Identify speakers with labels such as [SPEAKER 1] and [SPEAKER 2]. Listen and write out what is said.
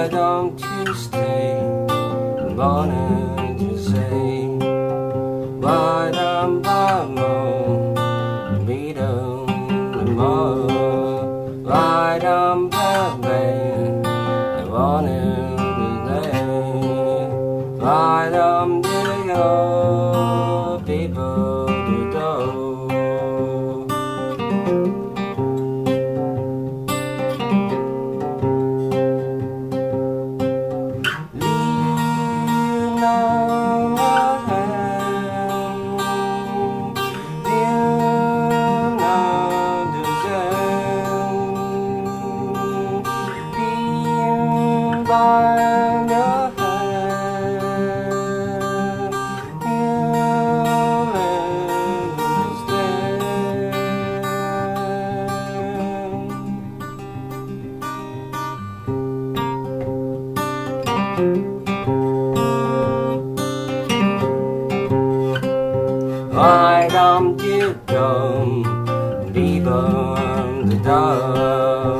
[SPEAKER 1] Why don't you stay? Wanted to say, why don't I know? Be the more. Why don't I play? I wanted to why don't you by your hand, you'll understand. Why don't on the door?